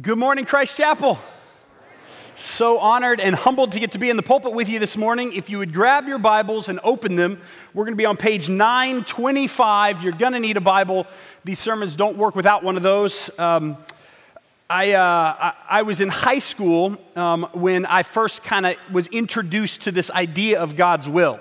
Good morning, Christ Chapel. So honored and humbled to get to be in the pulpit with you this morning. If you would grab your Bibles and open them, we're going to be on page 925. You're going to need a Bible. These sermons don't work without one of those. Um, I, uh, I, I, was in high school um, when I first kind of was introduced to this idea of God's will.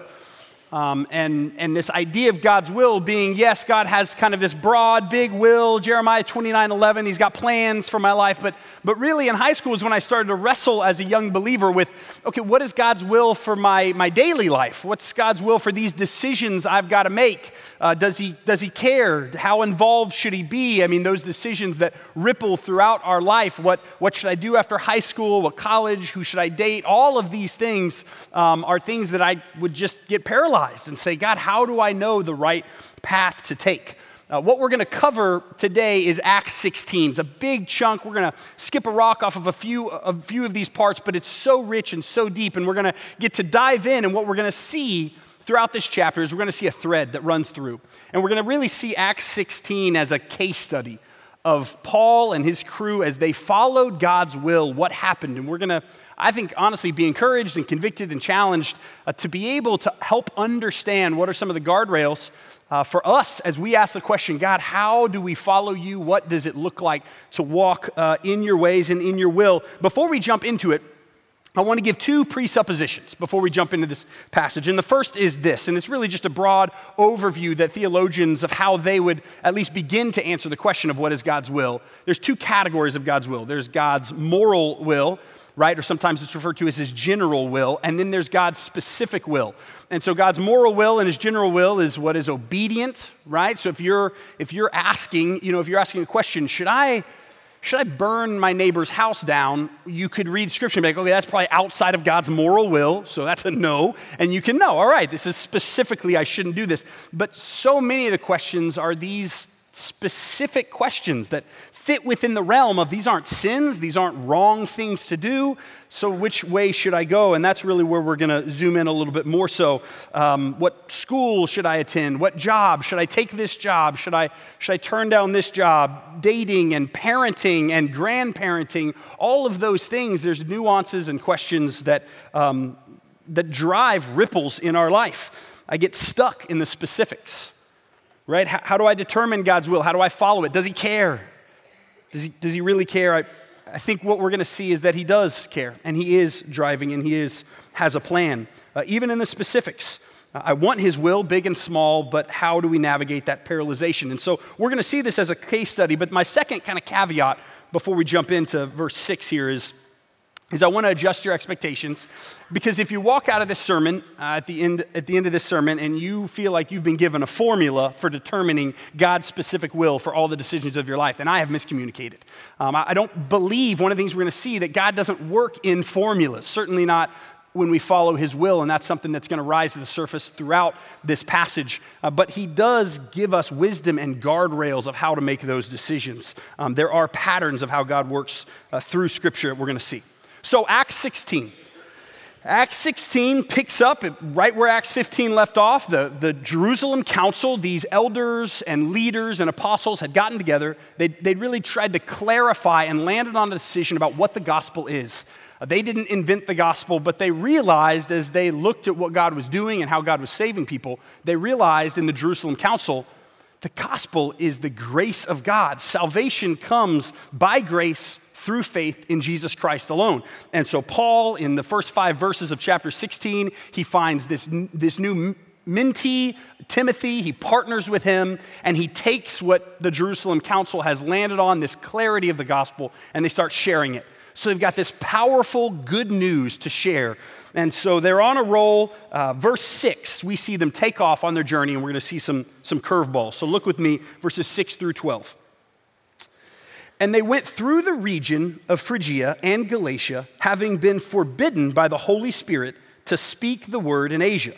Um, and, and this idea of God's will being, yes, God has kind of this broad, big will, Jeremiah 29 11, He's got plans for my life. But, but really, in high school is when I started to wrestle as a young believer with, okay, what is God's will for my, my daily life? What's God's will for these decisions I've got to make? Uh, does, he, does He care? How involved should He be? I mean, those decisions that ripple throughout our life. What, what should I do after high school? What college? Who should I date? All of these things um, are things that I would just get paralyzed and say, God, how do I know the right path to take? Uh, what we're going to cover today is Acts 16. It's a big chunk. We're going to skip a rock off of a few, a few of these parts, but it's so rich and so deep. And we're going to get to dive in. And what we're going to see throughout this chapter is we're going to see a thread that runs through. And we're going to really see Acts 16 as a case study of Paul and his crew as they followed God's will, what happened. And we're going to I think, honestly, be encouraged and convicted and challenged uh, to be able to help understand what are some of the guardrails uh, for us as we ask the question God, how do we follow you? What does it look like to walk uh, in your ways and in your will? Before we jump into it, I want to give two presuppositions before we jump into this passage. And the first is this, and it's really just a broad overview that theologians of how they would at least begin to answer the question of what is God's will. There's two categories of God's will there's God's moral will, right? Or sometimes it's referred to as his general will. And then there's God's specific will. And so God's moral will and his general will is what is obedient, right? So if you're if you're asking, you know, if you're asking a question, should I should I burn my neighbor's house down? You could read scripture and be like, okay, that's probably outside of God's moral will, so that's a no. And you can know, all right, this is specifically, I shouldn't do this. But so many of the questions are these specific questions that fit within the realm of these aren't sins, these aren't wrong things to do. So, which way should I go? And that's really where we're going to zoom in a little bit more so. Um, what school should I attend? What job? Should I take this job? Should I, should I turn down this job? Dating and parenting and grandparenting, all of those things, there's nuances and questions that, um, that drive ripples in our life. I get stuck in the specifics, right? How, how do I determine God's will? How do I follow it? Does He care? Does he, does he really care? I, I think what we're going to see is that he does care, and he is driving, and he is, has a plan, uh, even in the specifics. Uh, I want his will, big and small, but how do we navigate that paralyzation? And so we're going to see this as a case study, but my second kind of caveat before we jump into verse 6 here is is I want to adjust your expectations because if you walk out of this sermon uh, at, the end, at the end of this sermon and you feel like you've been given a formula for determining God's specific will for all the decisions of your life, then I have miscommunicated. Um, I, I don't believe one of the things we're going to see that God doesn't work in formulas, certainly not when we follow his will, and that's something that's going to rise to the surface throughout this passage. Uh, but he does give us wisdom and guardrails of how to make those decisions. Um, there are patterns of how God works uh, through Scripture that we're going to see. So, Acts 16. Acts 16 picks up right where Acts 15 left off. The, the Jerusalem council, these elders and leaders and apostles had gotten together. They, they really tried to clarify and landed on a decision about what the gospel is. Uh, they didn't invent the gospel, but they realized as they looked at what God was doing and how God was saving people, they realized in the Jerusalem council the gospel is the grace of God. Salvation comes by grace through faith in Jesus Christ alone. And so, Paul, in the first five verses of chapter 16, he finds this, this new mentee, Timothy. He partners with him, and he takes what the Jerusalem council has landed on this clarity of the gospel, and they start sharing it. So, they've got this powerful good news to share. And so they're on a roll. Uh, verse 6, we see them take off on their journey, and we're going to see some, some curveballs. So look with me, verses 6 through 12. And they went through the region of Phrygia and Galatia, having been forbidden by the Holy Spirit to speak the word in Asia.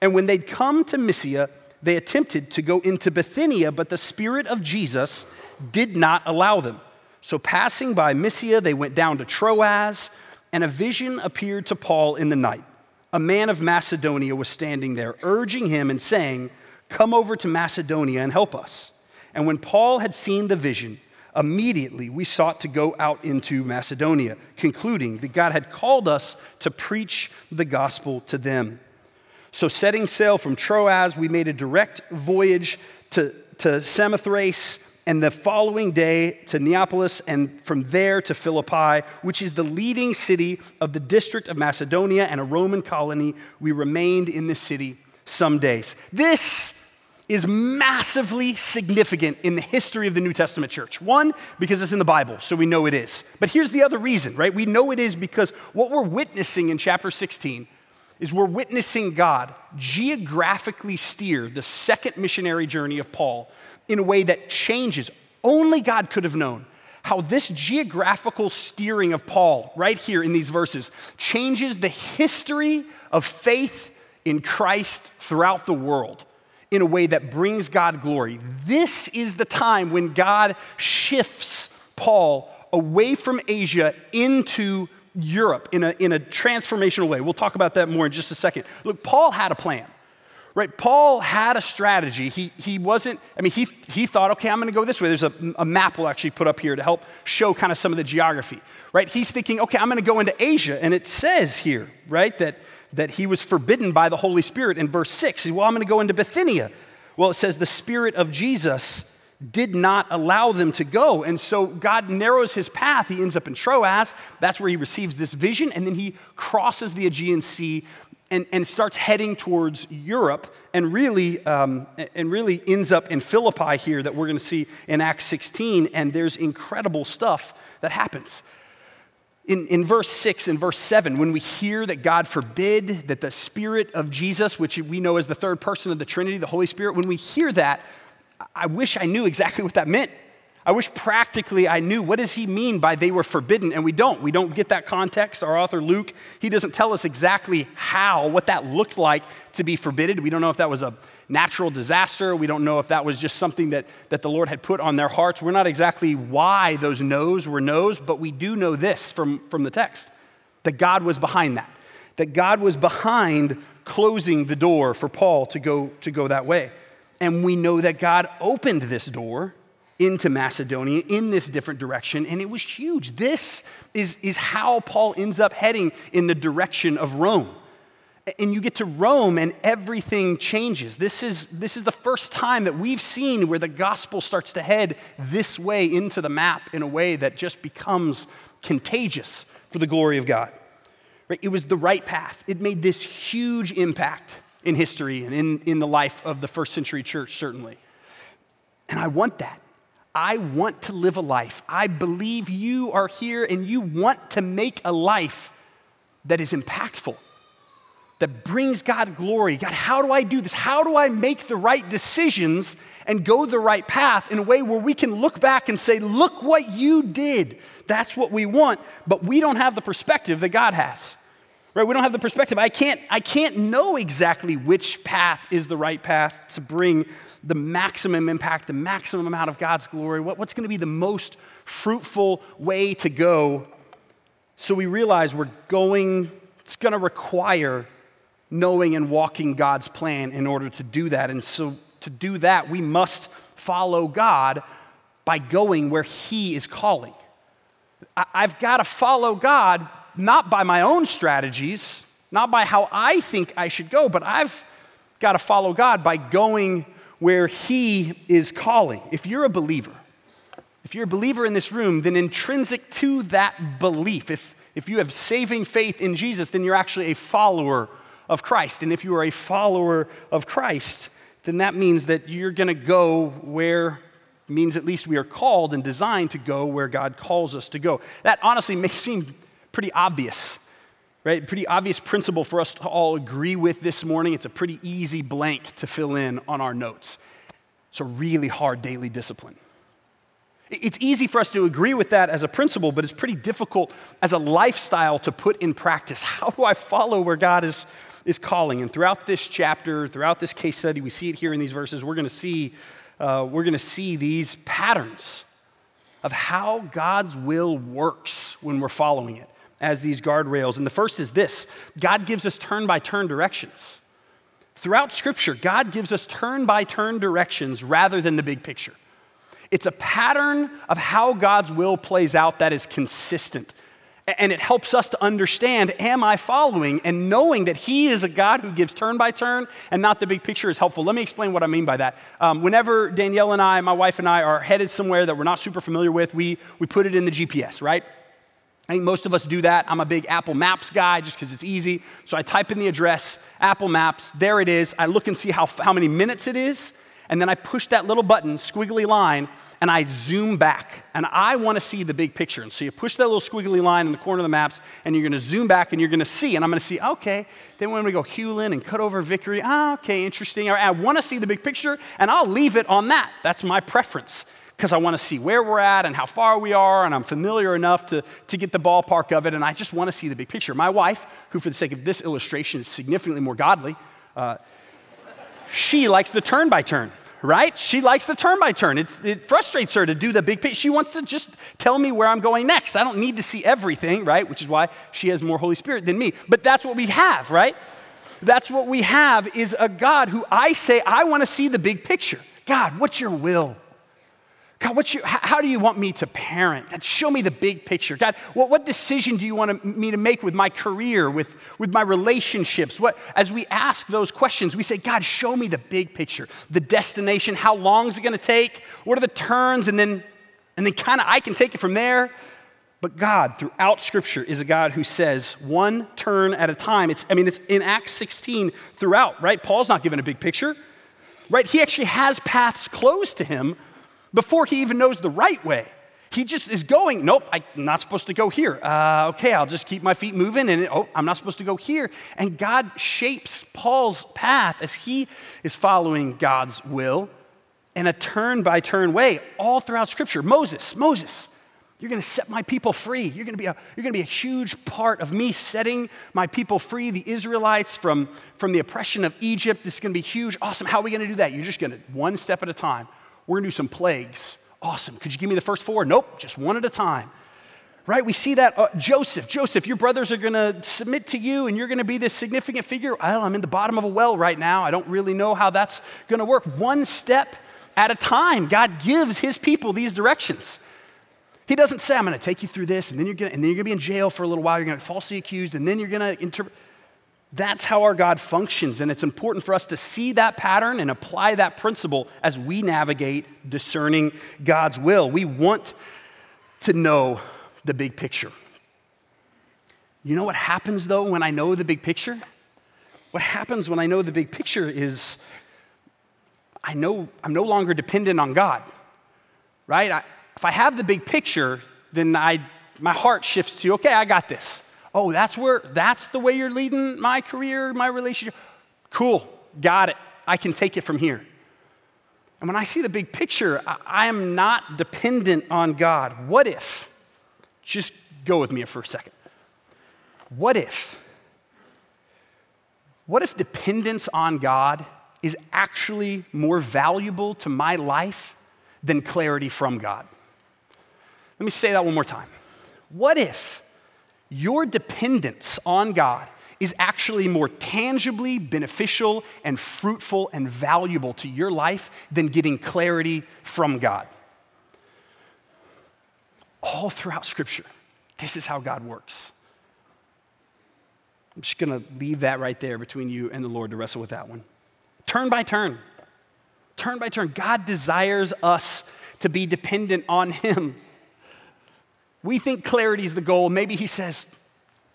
And when they'd come to Mysia, they attempted to go into Bithynia, but the Spirit of Jesus did not allow them. So, passing by Mysia, they went down to Troas, and a vision appeared to Paul in the night. A man of Macedonia was standing there, urging him and saying, Come over to Macedonia and help us. And when Paul had seen the vision, immediately we sought to go out into Macedonia, concluding that God had called us to preach the gospel to them. So, setting sail from Troas, we made a direct voyage to, to Samothrace and the following day to Neapolis, and from there to Philippi, which is the leading city of the district of Macedonia and a Roman colony. We remained in the city some days. This is massively significant in the history of the New Testament church. One, because it's in the Bible, so we know it is. But here's the other reason, right? We know it is because what we're witnessing in chapter 16 is we're witnessing God geographically steer the second missionary journey of Paul in a way that changes. Only God could have known how this geographical steering of Paul, right here in these verses, changes the history of faith in Christ throughout the world in a way that brings God glory. This is the time when God shifts Paul away from Asia into Europe in a, in a transformational way. We'll talk about that more in just a second. Look, Paul had a plan, right? Paul had a strategy. He, he wasn't, I mean, he, he thought, okay, I'm going to go this way. There's a, a map we'll actually put up here to help show kind of some of the geography, right? He's thinking, okay, I'm going to go into Asia. And it says here, right, that that he was forbidden by the Holy Spirit in verse 6. He Says, well, I'm going to go into Bithynia. Well, it says the Spirit of Jesus did not allow them to go. And so God narrows his path. He ends up in Troas. That's where he receives this vision. And then he crosses the Aegean Sea and, and starts heading towards Europe and really, um, and really ends up in Philippi here that we're going to see in Acts 16. And there's incredible stuff that happens in, in verse 6 and verse 7, when we hear that God forbid that the Spirit of Jesus, which we know as the third person of the Trinity, the Holy Spirit, when we hear that, I wish I knew exactly what that meant. I wish practically I knew what does he mean by they were forbidden and we don't. We don't get that context. Our author Luke, he doesn't tell us exactly how what that looked like to be forbidden. We don't know if that was a natural disaster. We don't know if that was just something that, that the Lord had put on their hearts. We're not exactly why those no's were no's, but we do know this from, from the text that God was behind that, that God was behind closing the door for Paul to go, to go that way. And we know that God opened this door into Macedonia in this different direction, and it was huge. This is, is how Paul ends up heading in the direction of Rome and you get to Rome and everything changes. This is, this is the first time that we've seen where the gospel starts to head this way into the map in a way that just becomes contagious for the glory of God. Right? It was the right path. It made this huge impact in history and in, in the life of the first century church, certainly. And I want that. I want to live a life. I believe you are here and you want to make a life that is impactful that brings God glory. God, how do I do this? How do I make the right decisions and go the right path in a way where we can look back and say, look what you did? That's what we want, but we don't have the perspective that God has. Right? We don't have the perspective. I can't, I can't know exactly which path is the right path to bring the maximum impact, the maximum amount of God's glory. What, what's going to be the most fruitful way to go? So we realize we're going, it's going to require knowing and walking God's plan in order to do that. And so, to do that, we must follow God by going where He is calling. I've got to follow God not by my own strategies, not by how I think I should go, but I've got to follow God by going where He is calling. If you're a believer, if you're a believer in this room, then intrinsic to that belief, if, if you have saving faith in Jesus, then you're actually a follower of Christ. And if you are a follower of Christ, then that means that you're going to go where means at least we are called and designed to go where God calls us to go. That honestly may seem pretty obvious, right? Pretty obvious principle for us to all agree with this morning. It's a pretty easy blank to fill in on our notes. It's a really hard daily discipline. It's easy for us to agree with that as a principle, but it's pretty difficult as a lifestyle to put in practice. How do I follow where God is is calling. And throughout this chapter, throughout this case study, we see it here in these verses, we're going to see, uh, we're going to see these patterns of how God's will works when we're following it as these guardrails. And the first is this God gives us turn by turn directions. Throughout Scripture, God gives us turn by turn directions rather than the big picture. It's a pattern of how God's will plays out that is consistent. And it helps us to understand am I following? And knowing that He is a God who gives turn by turn and not the big picture is helpful. Let me explain what I mean by that. Um, whenever Danielle and I, my wife and I, are headed somewhere that we're not super familiar with, we, we put it in the GPS, right? I think most of us do that. I'm a big Apple Maps guy just because it's easy. So I type in the address, Apple Maps, there it is. I look and see how, how many minutes it is, and then I push that little button, squiggly line, and I zoom back. And I want to see the big picture. And so you push that little squiggly line in the corner of the maps, and you're going to zoom back and you're going to see. And I'm going to see, okay, then when we go Hulen and cut over Vickery, ah, okay, interesting. I want to see the big picture, and I'll leave it on that. That's my preference because I want to see where we're at and how far we are, and I'm familiar enough to, to get the ballpark of it, and I just want to see the big picture. My wife, who for the sake of this illustration is significantly more godly, uh, she likes the turn by turn right? She likes the turn by turn. It, it, frustrates her to do the big picture. She wants to just tell me where I'm going next. I don't need to see everything, right? Which is why she has more Holy Spirit than me. But that's what we have, right? That's what we have is a God who I say, I want to see the big picture. God, what's your will? God, your, how do you want me to parent? God, show me the big picture. God, what, what decision do you want me to make with my career, with, with my relationships? What, as we ask those questions, we say, God, show me the big picture, the destination. How long is it going to take? What are the turns? And then, and then kind of I can take it from there. But God, throughout Scripture, is a God who says one turn at a time. It's, I mean, it's in Acts 16 throughout, right? Paul's not given a big picture, right? He actually has paths closed to him before he even knows the right way. He just is going, nope, I'm not supposed to go here. Uh, okay, I'll just keep my feet moving, and oh, I'm not supposed to go here. And God shapes Paul's path as he is following God's will in a turn by turn way all throughout Scripture. Moses, Moses, you're going to set my people free. You're going to be a, you're going to be a huge part of me setting my people free, the Israelites, from, from the oppression of Egypt. This is going to be huge. Awesome. How are we going to do that? You're just going to, one step at a time. We're gonna do some plagues. Awesome. Could you give me the first four? Nope, just one at a time. Right? We see that uh, Joseph, Joseph, your brothers are gonna submit to you and you're gonna be this significant figure. Well, I'm in the bottom of a well right now. I don't really know how that's gonna work. One step at a time, God gives his people these directions. He doesn't say, I'm gonna take you through this, and then you're gonna, and then you're gonna be in jail for a little while, you're gonna be falsely accused, and then you're gonna interpret. That's how our God functions, and it's important for us to see that pattern and apply that principle as we navigate discerning God's will. We want to know the big picture. You know what happens though when I know the big picture? What happens when I know the big picture is I know I'm no longer dependent on God, right? I, if I have the big picture, then I, my heart shifts to, okay, I got this. Oh, that's where, that's the way you're leading my career, my relationship. Cool, got it. I can take it from here. And when I see the big picture, I, I am not dependent on God. What if, just go with me for a second. What if, what if dependence on God is actually more valuable to my life than clarity from God? Let me say that one more time. What if your dependence on God is actually more tangibly beneficial and fruitful and valuable to your life than getting clarity from God. All throughout Scripture, this is how God works. I'm just going to leave that right there between you and the Lord to wrestle with that one. Turn by turn, turn by turn. God desires us to be dependent on Him. We think clarity is the goal. Maybe he says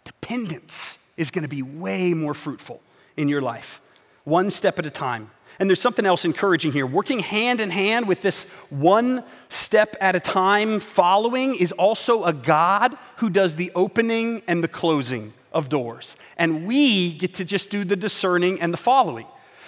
dependence is going to be way more fruitful in your life, one step at a time. And there's something else encouraging here. Working hand in hand with this one step at a time following is also a God who does the opening and the closing of doors. And we get to just do the discerning and the following.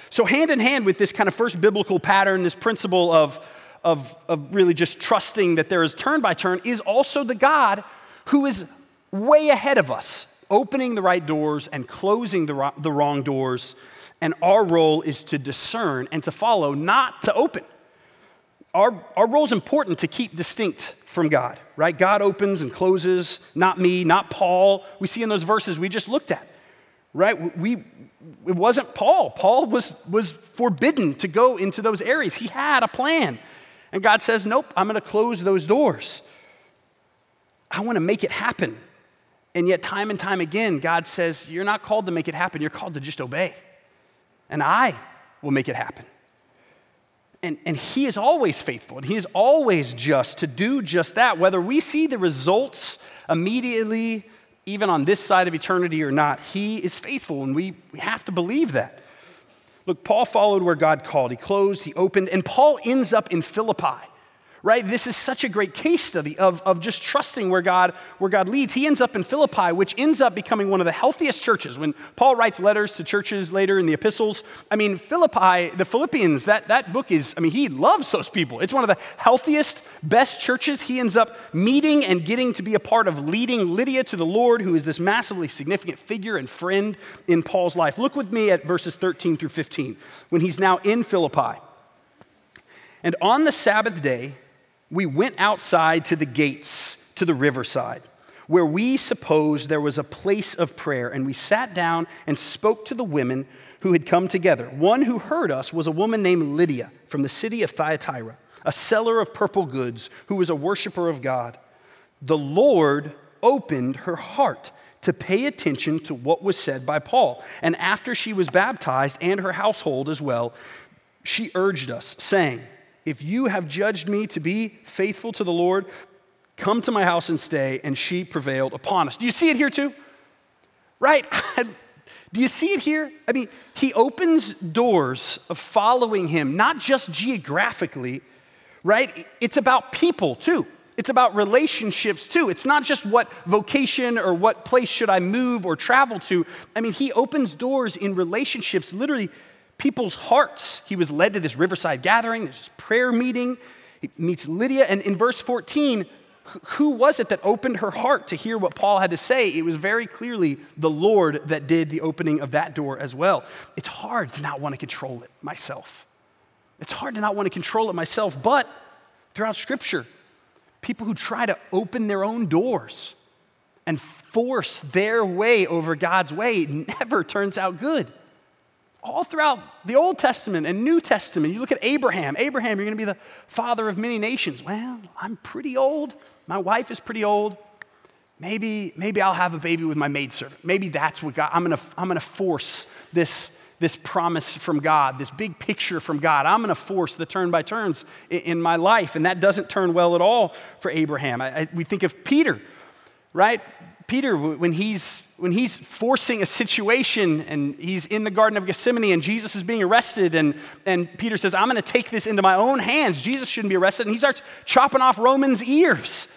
So, hand in hand with this kind of first biblical pattern, this principle of of, of really just trusting that there is turn by turn is also the God who is way ahead of us, opening the right doors and closing the, the wrong doors. And our role is to discern and to follow, not to open. Our, our role is important to keep distinct from God, right? God opens and closes, not me, not Paul. We see in those verses we just looked at, right? We, it wasn't Paul. Paul was, was forbidden to go into those areas. He had a plan. And God says, Nope, I'm going to close those doors. I want to make it happen. And yet, time and time again, God says, You're not called to make it happen, you're called to just obey. And I will make it happen. And, and He is always faithful and He is always just to do just that, whether we see the results immediately, even on this side of eternity or not. He is faithful, and we, we have to believe that. Look, Paul followed where God called. He closed, he opened, and Paul ends up in Philippi right? This is such a great case study of, of just trusting where God, where God leads. He ends up in Philippi, which ends up becoming one of the healthiest churches. When Paul writes letters to churches later in the epistles, I mean, Philippi, the Philippians, that, that book is, I mean, he loves those people. It's one of the healthiest, best churches. He ends up meeting and getting to be a part of leading Lydia to the Lord, who is this massively significant figure and friend in Paul's life. Look with me at verses 13 through 15, when he's now in Philippi. And on the Sabbath day, we went outside to the gates to the riverside, where we supposed there was a place of prayer, and we sat down and spoke to the women who had come together. One who heard us was a woman named Lydia from the city of Thyatira, a seller of purple goods, who was a worshiper of God. The Lord opened her heart to pay attention to what was said by Paul. And after she was baptized, and her household as well, she urged us, saying, if you have judged me to be faithful to the Lord, come to my house and stay. And she prevailed upon us. Do you see it here too? Right? Do you see it here? I mean, he opens doors of following him, not just geographically, right? It's about people too. It's about relationships too. It's not just what vocation or what place should I move or travel to. I mean, he opens doors in relationships literally people's hearts. He was led to this riverside gathering, there's this prayer meeting. He meets Lydia, and in verse 14, who was it that opened her heart to hear what Paul had to say? It was very clearly the Lord that did the opening of that door as well. It's hard to not want to control it myself. It's hard to not want to control it myself, but throughout Scripture, people who try to open their own doors and force their way over God's way never turns out good all throughout the Old Testament and New Testament. You look at Abraham. Abraham, you're going to be the father of many nations. Well, I'm pretty old. My wife is pretty old. Maybe, maybe I'll have a baby with my maidservant. Maybe that's what God, I'm going to, I'm going to force this, this promise from God, this big picture from God. I'm going to force the turn by turns in, in, my life. And that doesn't turn well at all for Abraham. I, I, we think of Peter, right? Peter, when he's, when he's forcing a situation and he's in the Garden of Gethsemane and Jesus is being arrested, and, and Peter says, I'm going to take this into my own hands. Jesus shouldn't be arrested. And he starts chopping off Roman's ears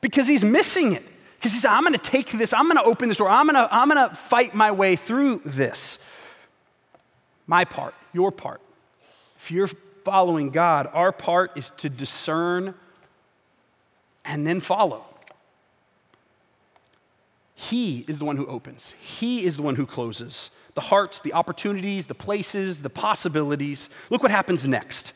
because he's missing it. Because he says, I'm going to take this, I'm going to open this door, I'm going to, I'm going to fight my way through this. My part, your part. If you're following God, our part is to discern and then follow. He is the one who opens, He is the one who closes. The hearts, the opportunities, the places, the possibilities. Look what happens next.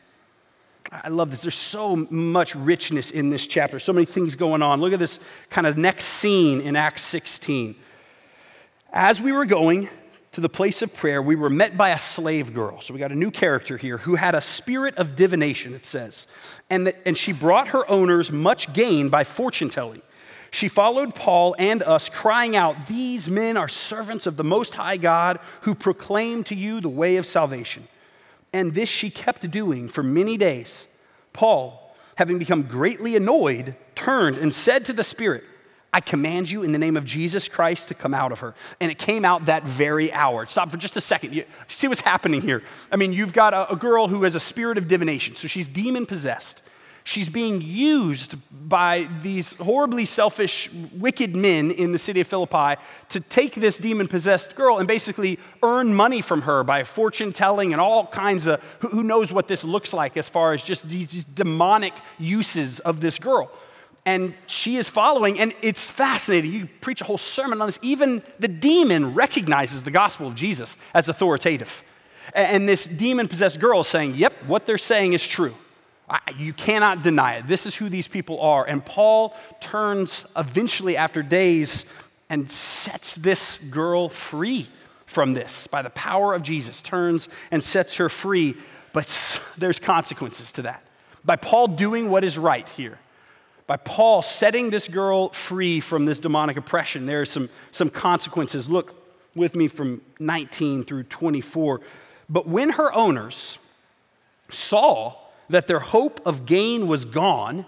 I love this. There's so much richness in this chapter, so many things going on. Look at this kind of next scene in Acts 16. As we were going to the place of prayer, we were met by a slave girl. So we got a new character here who had a spirit of divination, it says. And, and she brought her owners much gain by fortune telling. She followed Paul and us, crying out, These men are servants of the Most High God who proclaim to you the way of salvation. And this she kept doing for many days. Paul, having become greatly annoyed, turned and said to the Spirit, I command you in the name of Jesus Christ to come out of her. And it came out that very hour. Stop for just a second. You see what's happening here. I mean, you've got a, a girl who has a spirit of divination, so she's demon possessed. She's being used by these horribly selfish, wicked men in the city of Philippi to take this demon possessed girl and basically earn money from her by fortune telling and all kinds of, who knows what this looks like as far as just these, demonic uses of this girl. And she is following, and it's fascinating. You preach a whole sermon on this. Even the demon recognizes the gospel of Jesus as authoritative. And this demon possessed girl is saying, Yep, what they're saying is true. You cannot deny it. This is who these people are. And Paul turns eventually after days and sets this girl free from this by the power of Jesus, turns and sets her free. But there's consequences to that. by Paul doing what is right here, by Paul setting this girl free from this demonic oppression, there are some, some consequences. Look with me from 19 through 24. But when her owners saw that their hope of gain was gone,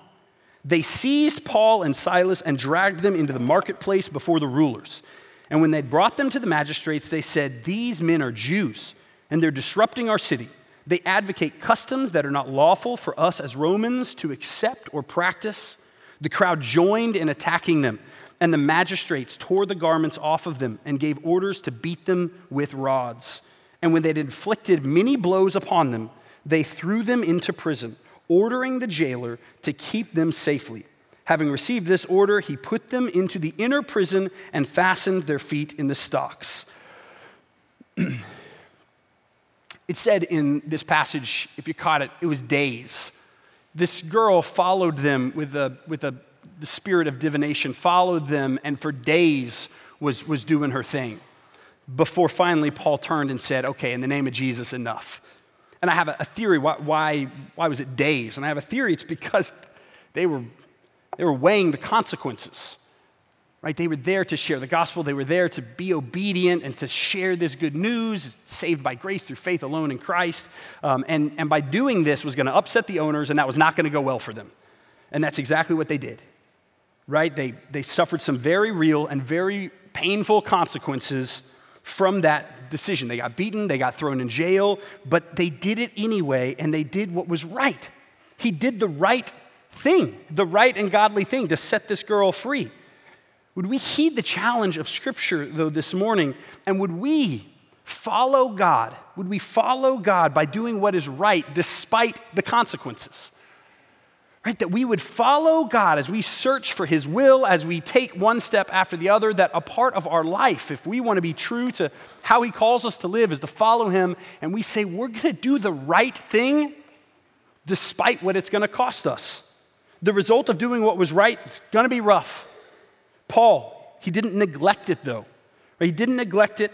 they seized Paul and Silas and dragged them into the marketplace before the rulers. And when they brought them to the magistrates, they said, These men are Jews, and they're disrupting our city. They advocate customs that are not lawful for us as Romans to accept or practice. The crowd joined in attacking them, and the magistrates tore the garments off of them and gave orders to beat them with rods. And when they'd inflicted many blows upon them, they threw them into prison, ordering the jailer to keep them safely. Having received this order, he put them into the inner prison and fastened their feet in the stocks. it said in this passage, if you caught it, it was days. This girl followed them with, a, with a, the spirit of divination, followed them, and for days was, was doing her thing. Before finally Paul turned and said, Okay, in the name of Jesus, enough. And I have a, theory why, why, why was it days? And I have a theory it's because they were, they were weighing the consequences. Right? They were there to share the gospel. They were there to be obedient and to share this good news, saved by grace through faith alone in Christ. Um, and, and by doing this was going to upset the owners, and that was not going to go well for them. And that's exactly what they did. Right? They, they suffered some very real and very painful consequences from that decision. They got beaten, they got thrown in jail, but they did it anyway, and they did what was right. He did the right thing, the right and godly thing to set this girl free. Would we heed the challenge of Scripture, though, this morning? And would we follow God? Would we follow God by doing what is right despite the consequences? Right? That we would follow God as we search for His will, as we take one step after the other, that a part of our life, if we want to be true to how He calls us to live, is to follow Him, and we say we're going to do the right thing despite what it's going to cost us. The result of doing what was right is going to be rough. Paul, he didn't neglect it though. He didn't neglect it.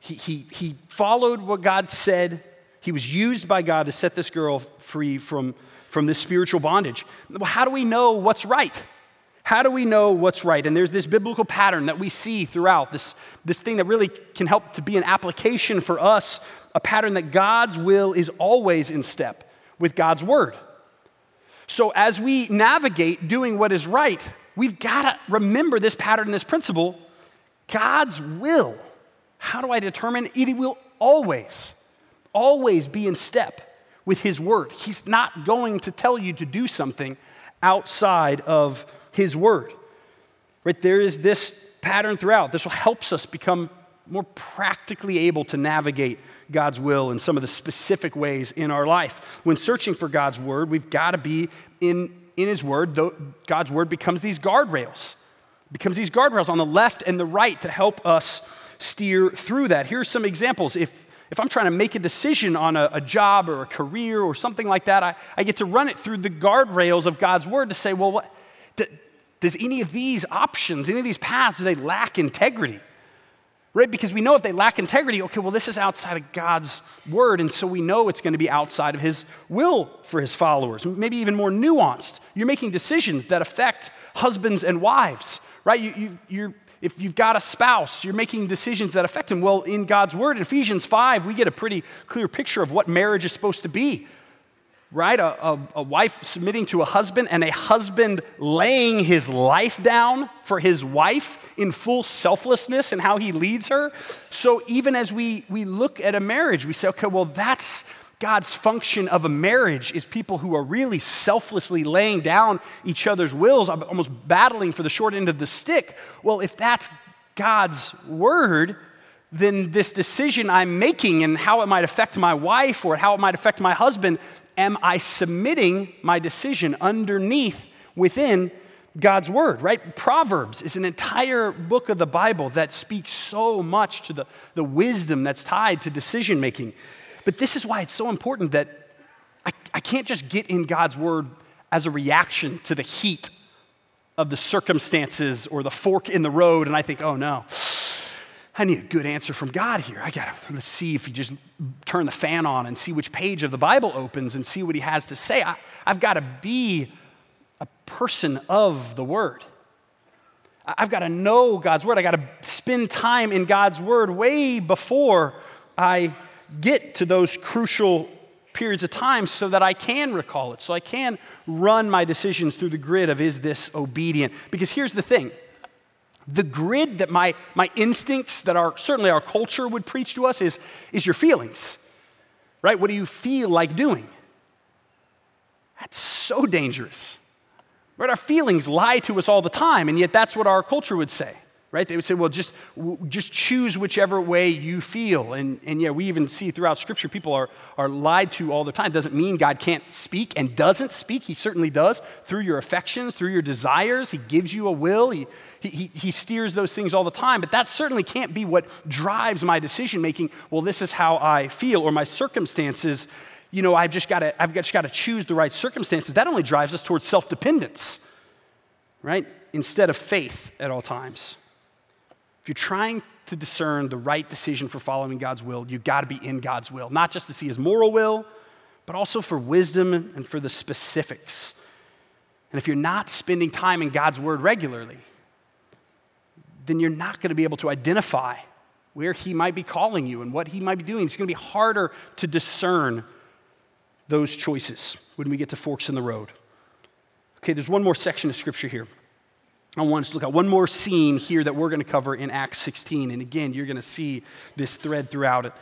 He, he, he followed what God said. He was used by God to set this girl free from from this spiritual bondage. Well, how do we know what's right? How do we know what's right? And there's this biblical pattern that we see throughout, this, this thing that really can help to be an application for us, a pattern that God's will is always in step with God's word. So as we navigate doing what is right, we've got to remember this pattern, and this principle. God's will, how do I determine it will always, always be in step with His Word. He's not going to tell you to do something outside of His Word. Right? There is this pattern throughout. This will helps us become more practically able to navigate God's will in some of the specific ways in our life. When searching for God's Word, we've got to be in, in His Word. God's Word becomes these guardrails, becomes these guardrails on the left and the right to help us steer through that. Here are some examples. If if I'm trying to make a decision on a, a job or a career or something like that, I, I, get to run it through the guardrails of God's word to say, well, what, do, does any of these options, any of these paths, do they lack integrity? Right? Because we know if they lack integrity, okay, well, this is outside of God's word, and so we know it's going to be outside of his will for his followers, maybe even more nuanced. You're making decisions that affect husbands and wives, right? You, you, you're if you've got a spouse, you're making decisions that affect him. Well, in God's word, in Ephesians 5, we get a pretty clear picture of what marriage is supposed to be, right? A, a, a wife submitting to a husband and a husband laying his life down for his wife in full selflessness and how he leads her. So even as we, we look at a marriage, we say, okay, well, that's God's function of a marriage is people who are really selflessly laying down each other's wills, almost battling for the short end of the stick. Well, if that's God's word, then this decision I'm making and how it might affect my wife or how it might affect my husband, am I submitting my decision underneath within God's word, right? Proverbs is an entire book of the Bible that speaks so much to the, the wisdom that's tied to decision making. But this is why it's so important that I, I can't just get in God's word as a reaction to the heat of the circumstances or the fork in the road, and I think, oh no, I need a good answer from God here. I gotta let's see if you just turn the fan on and see which page of the Bible opens and see what he has to say. I, I've got to be a person of the Word. I've got to know God's Word. I got to spend time in God's Word way before I get to those crucial periods of time so that I can recall it, so I can run my decisions through the grid of is this obedient? Because here's the thing the grid that my, my instincts, that our, certainly our culture would preach to us, is, is your feelings, right? What do you feel like doing? That's so dangerous. Right? Our feelings lie to us all the time, and yet that's what our culture would say right? They would say, well, just, just choose whichever way you feel. And, and yeah, we even see throughout Scripture people are, are lied to all the time. Doesn't mean God can't speak and doesn't speak. He certainly does through your affections, through your desires. He gives you a will. He, he, he steers those things all the time. But that certainly can't be what drives my decision making. Well, this is how I feel, or my circumstances. You know, I've just got to, I've just got to choose the right circumstances. That only drives us towards self dependence, right? Instead of faith at all times. If you're trying to discern the right decision for following God's will, you've got to be in God's will, not just to see his moral will, but also for wisdom and for the specifics. And if you're not spending time in God's word regularly, then you're not going to be able to identify where he might be calling you and what he might be doing. It's going to be harder to discern those choices when we get to forks in the road. Okay, there's one more section of scripture here. I want us to look at one more scene here that we're going to cover in Acts 16. And again, you're going to see this thread throughout it.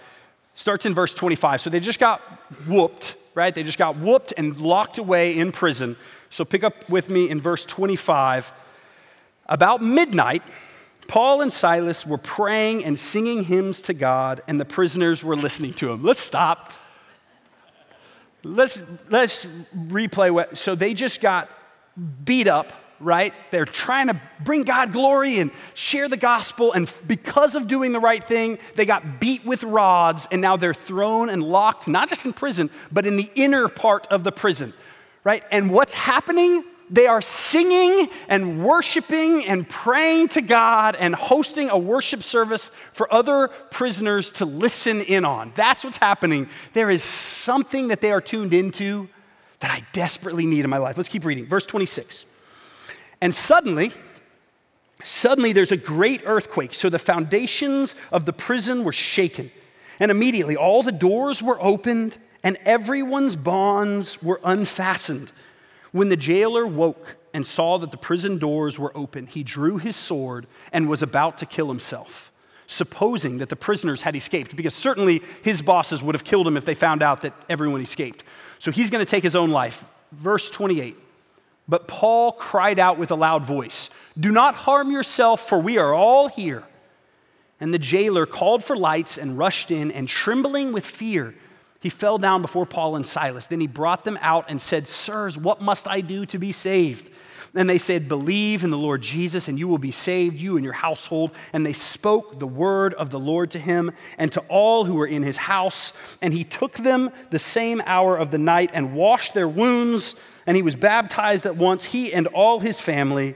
Starts in verse 25. So they just got whooped, right? They just got whooped and locked away in prison. So pick up with me in verse 25. About midnight, Paul and Silas were praying and singing hymns to God, and the prisoners were listening to them. Let's stop. Let's, let's replay what. So they just got beat up right? They're trying to bring God glory and share the gospel. And because of doing the right thing, they got beat with rods and now they're thrown and locked, not just in prison, but in the inner part of the prison, right? And what's happening? They are singing and worshiping and praying to God and hosting a worship service for other prisoners to listen in on. That's what's happening. There is something that they are tuned into that I desperately need in my life. Let's keep reading. Verse 26. And suddenly, suddenly there's a great earthquake. So the foundations of the prison were shaken. And immediately all the doors were opened and everyone's bonds were unfastened. When the jailer woke and saw that the prison doors were open, he drew his sword and was about to kill himself, supposing that the prisoners had escaped, because certainly his bosses would have killed him if they found out that everyone escaped. So he's going to take his own life. Verse 28. But Paul cried out with a loud voice, Do not harm yourself, for we are all here. And the jailer called for lights and rushed in, and trembling with fear, he fell down before Paul and Silas. Then he brought them out and said, Sirs, what must I do to be saved? And they said, Believe in the Lord Jesus, and you will be saved, you and your household. And they spoke the word of the Lord to him and to all who were in his house. And he took them the same hour of the night and washed their wounds and he was baptized at once, he and all his family.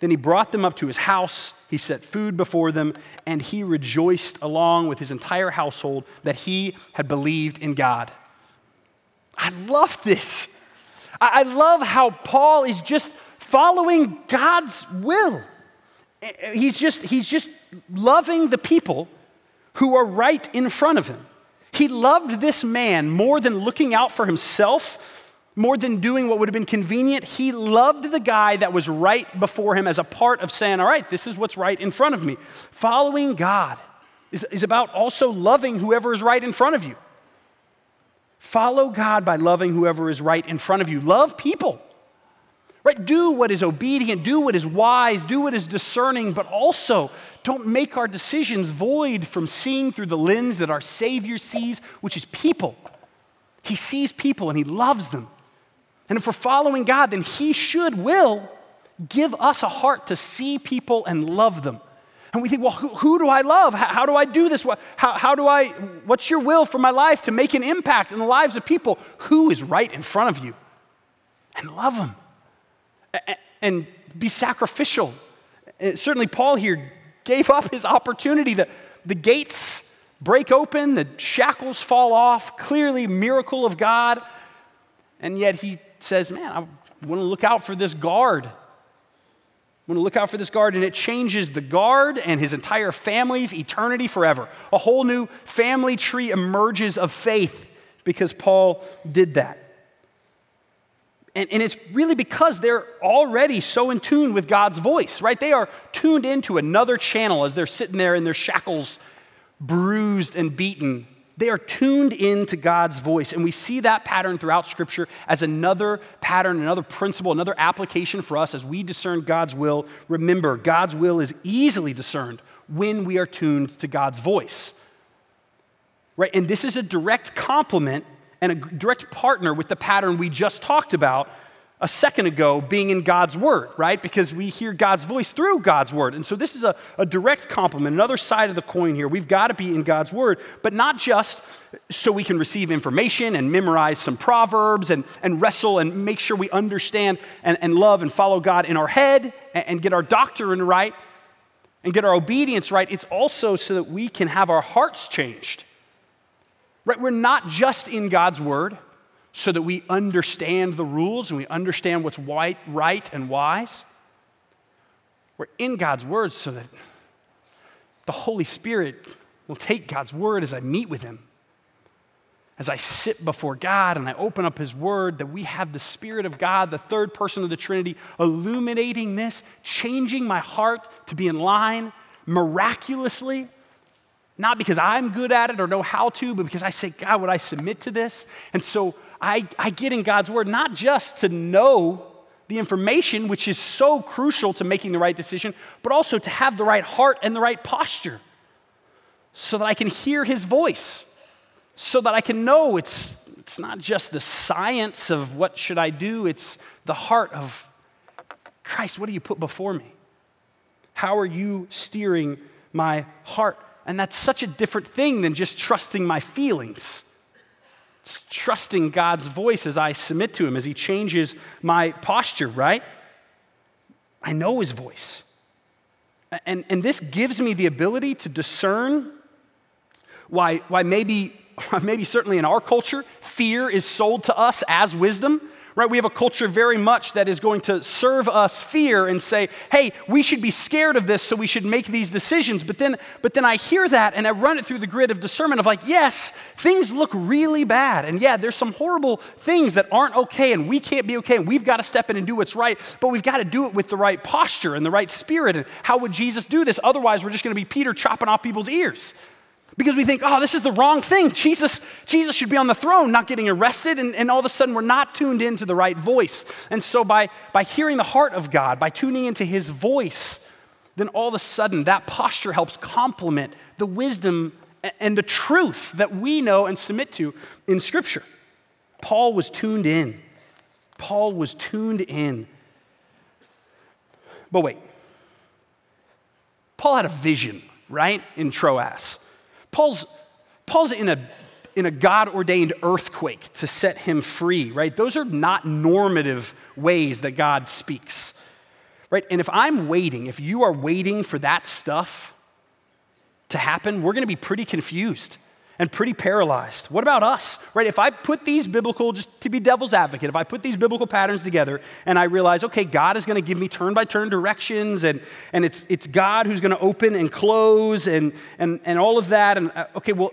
Then he brought them up to his house. He set food before them, and he rejoiced along with his entire household that he had believed in God. I love this. I love how Paul is just following God's will. He's just, he's just loving the people who are right in front of him. He loved this man more than looking out for himself more than doing what would have been convenient, he loved the guy that was right before him as a part of saying, All right, this is what's right in front of me. Following God is, is about also loving whoever is right in front of you. Follow God by loving whoever is right in front of you. Love people. Right? Do what is obedient, do what is wise, do what is discerning, but also don't make our decisions void from seeing through the lens that our Savior sees, which is people. He sees people and he loves them. And if we're following God, then He should, will give us a heart to see people and love them. And we think, well, who, who do I love? How, how, do I do this? How, how do I, what's your will for my life to make an impact in the lives of people? Who is right in front of you? And love them. And be sacrificial. Uh, certainly, Paul here gave up his opportunity. The the gates break open, the shackles fall off, clearly, miracle of God. And yet he says, Man, I want to look out for this guard. I want to look out for this guard, and it changes the guard and his entire family's eternity forever. A whole new family tree emerges of faith because Paul did that. And, and it's really because they're already so in tune with God's voice, right? They are tuned into another channel as they're sitting there in their shackles, bruised and beaten. They are tuned into God's voice. And we see that pattern throughout Scripture as another pattern, another principle, another application for us as we discern God's will. Remember, God's will is easily discerned when we are tuned to God's voice. Right? And this is a direct complement and a direct partner with the pattern we just talked about a second ago being in God's Word, right? Because we hear God's voice through God's Word. And so this is a, a direct complement, another side of the coin here. We've got to be in God's Word, but not just so we can receive information and memorize some proverbs and, and wrestle and make sure we understand and, and love and follow God in our head and, and get our doctrine right and get our obedience right. It's also so that we can have our hearts changed Right? We're not just in God's word so that we understand the rules and we understand what's right, right and wise. We're in God's word so that the Holy Spirit will take God's word as I meet with Him. As I sit before God and I open up His Word, that we have the Spirit of God, the third person of the Trinity, illuminating this, changing my heart to be in line miraculously not because I'm good at it or know how to, but because I say, God, would I submit to this? And so I, I get in God's word not just to know the information, which is so crucial to making the right decision, but also to have the right heart and the right posture so that I can hear his voice, so that I can know it's, it's not just the science of what should I do, it's the heart of Christ, what do you put before me? How are you steering my heart? And that's such a different thing than just trusting my feelings. Trusting God's voice as I submit to Him, as He changes my posture, right? I know His voice. And, and this gives me the ability to discern why, why maybe, maybe certainly in our culture, fear is sold to us as wisdom right? We have a culture very much that is going to serve us fear and say, hey, we should be scared of this, so we should make these decisions. But then, but then I hear that and I run it through the grid of discernment of like, yes, things look really bad. And yeah, there's some horrible things that aren't okay and we can't be okay and we've got to step in and do what's right, but we've got to do it with the right posture and the right spirit. And how would Jesus do this? Otherwise, we're just going to be Peter chopping off people's ears because we think, oh, this is the wrong thing. Jesus, Jesus should be on the throne, not getting arrested. And, and all of a sudden, we're not tuned into the right voice. And so, by, by hearing the heart of God, by tuning into his voice, then all of a sudden, that posture helps complement the wisdom and the truth that we know and submit to in Scripture. Paul was tuned in. Paul was tuned in. But wait, Paul had a vision, right, in Troas. Paul's, Paul's in a, in a God ordained earthquake to set him free, right? Those are not normative ways that God speaks, right? And if I'm waiting, if you are waiting for that stuff to happen, we're gonna be pretty confused and pretty paralyzed. What about us, right? If I put these biblical, just to be devil's advocate, if I put these biblical patterns together and I realize, okay, God is going to give me turn by turn directions and, and it's, it's God who's going to open and close and, and, and all of that. And uh, okay, well,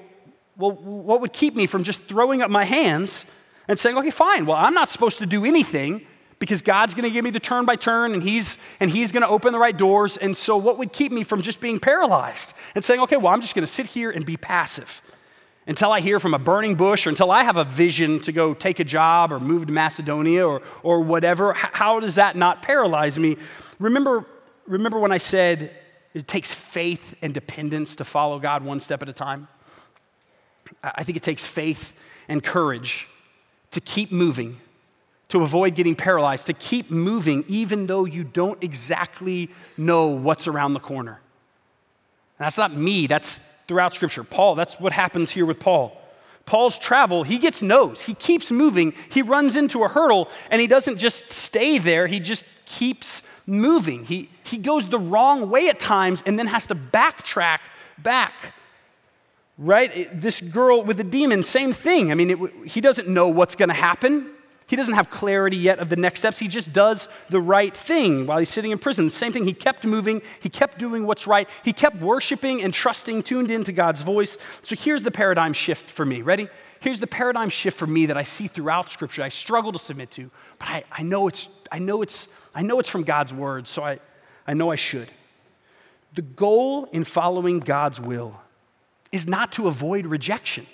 well, what would keep me from just throwing up my hands and saying, okay, fine, well, I'm not supposed to do anything because God's going to give me the turn by turn and he's and he's going to open the right doors and so what would keep me from just being paralyzed and saying okay well I'm just going to sit here and be passive until I hear from a burning bush or until I have a vision to go take a job or move to Macedonia or, or whatever, how does that not paralyze me? Remember, remember when I said it takes faith and dependence to follow God one step at a time? I think it takes faith and courage to keep moving, to avoid getting paralyzed, to keep moving even though you don't exactly know what's around the corner. That's not me, that's throughout Scripture. Paul, that's what happens here with Paul. Paul's travel, he gets no's. He keeps moving. He runs into a hurdle and he doesn't just stay there, he just keeps moving. He, he goes the wrong way at times and then has to backtrack back right? This girl with the demon, same thing. I mean, it, he doesn't know what's going to happen. He doesn't have clarity yet of the next steps. He just does the right thing while he's sitting in prison. The same thing. He kept moving. He kept doing what's right. He kept worshiping and trusting, tuned into God's voice. So here's the paradigm shift for me. Ready? Here's the paradigm shift for me that I see throughout Scripture. I struggle to submit to, but I, I know it's I know it's I know it's from God's word, so I, I know I should. The goal in following God's will is not to avoid rejection.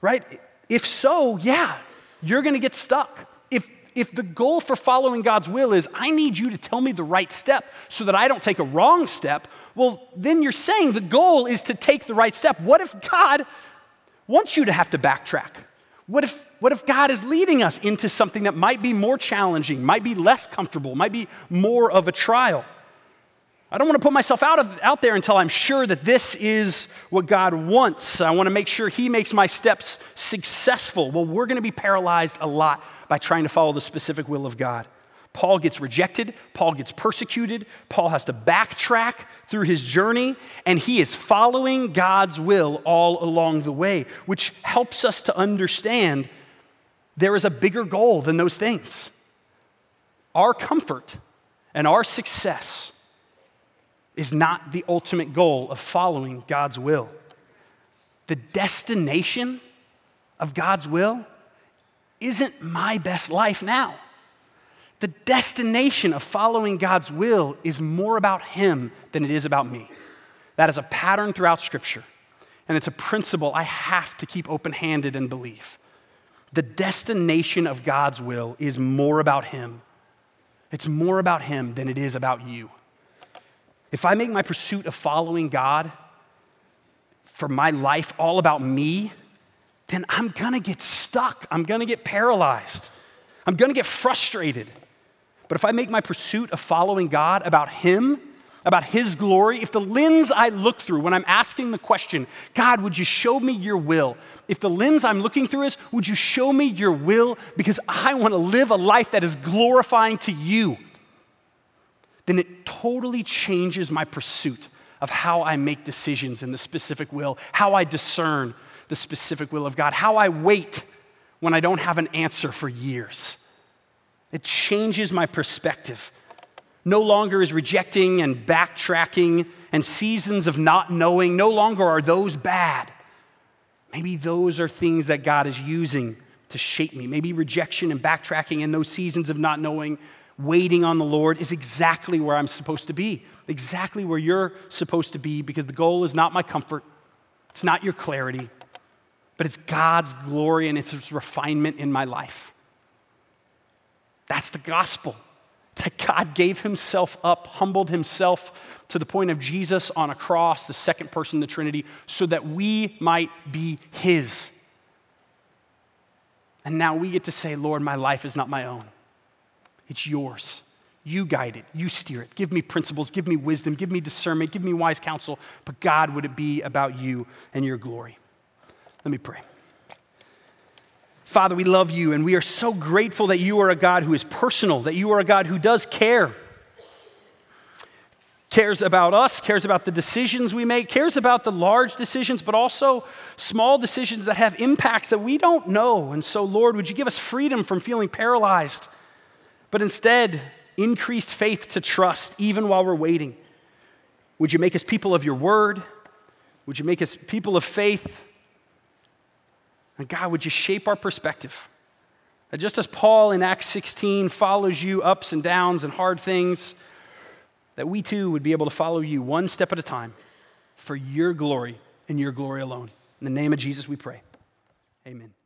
Right? If so, yeah, you're going to get stuck. If, if the goal for following God's will is, I need you to tell me the right step so that I don't take a wrong step, well, then you're saying the goal is to take the right step. What if God wants you to have to backtrack? What if, what if God is leading us into something that might be more challenging, might be less comfortable, might be more of a trial? I don't want to put myself out, of, out there until I'm sure that this is what God wants. I want to make sure He makes my steps successful. Well, we're going to be paralyzed a lot by trying to follow the specific will of God. Paul gets rejected, Paul gets persecuted, Paul has to backtrack through his journey, and he is following God's will all along the way, which helps us to understand there is a bigger goal than those things. Our comfort and our success is not the ultimate goal of following God's will. The destination of God's will isn't my best life now. The destination of following God's will is more about Him than it is about me. That is a pattern throughout Scripture, and it's a principle I have to keep open handed and believe. The destination of God's will is more about Him. It's more about Him than it is about you. If I make my pursuit of following God for my life all about me, then I'm gonna get stuck. I'm gonna get paralyzed. I'm gonna get frustrated. But if I make my pursuit of following God about Him, about His glory, if the lens I look through when I'm asking the question, God, would you show me your will? If the lens I'm looking through is, would you show me your will because I wanna live a life that is glorifying to you? Then it totally changes my pursuit of how I make decisions in the specific will, how I discern the specific will of God, how I wait when I don't have an answer for years. It changes my perspective. No longer is rejecting and backtracking and seasons of not knowing, no longer are those bad. Maybe those are things that God is using to shape me. Maybe rejection and backtracking and those seasons of not knowing waiting on the Lord is exactly where I'm supposed to be, exactly where you're supposed to be, because the goal is not my comfort, it's not your clarity, but it's God's glory and its refinement in my life. That's the gospel. That God gave himself up, humbled himself to the point of Jesus on a cross, the second person of the Trinity, so that we might be his. And now we get to say, Lord, my life is not my own. It's yours. You guide it, you steer it. Give me principles, give me wisdom, give me discernment, give me wise counsel. But God, would it be about you and your glory? Let me pray. Father, we love you and we are so grateful that you are a God who is personal, that you are a God who does care. Cares about us, cares about the decisions we make, cares about the large decisions, but also small decisions that have impacts that we don't know. And so, Lord, would you give us freedom from feeling paralyzed? But instead increased faith to trust even while we're waiting. Would you make us people of your word? Would you make us people of faith? And God, would you shape our perspective? That just as Paul in Acts 16 follows you ups and downs and hard things, that we too would be able to follow you one step at a time for your glory and your glory alone. In the name of Jesus, we pray. Amen.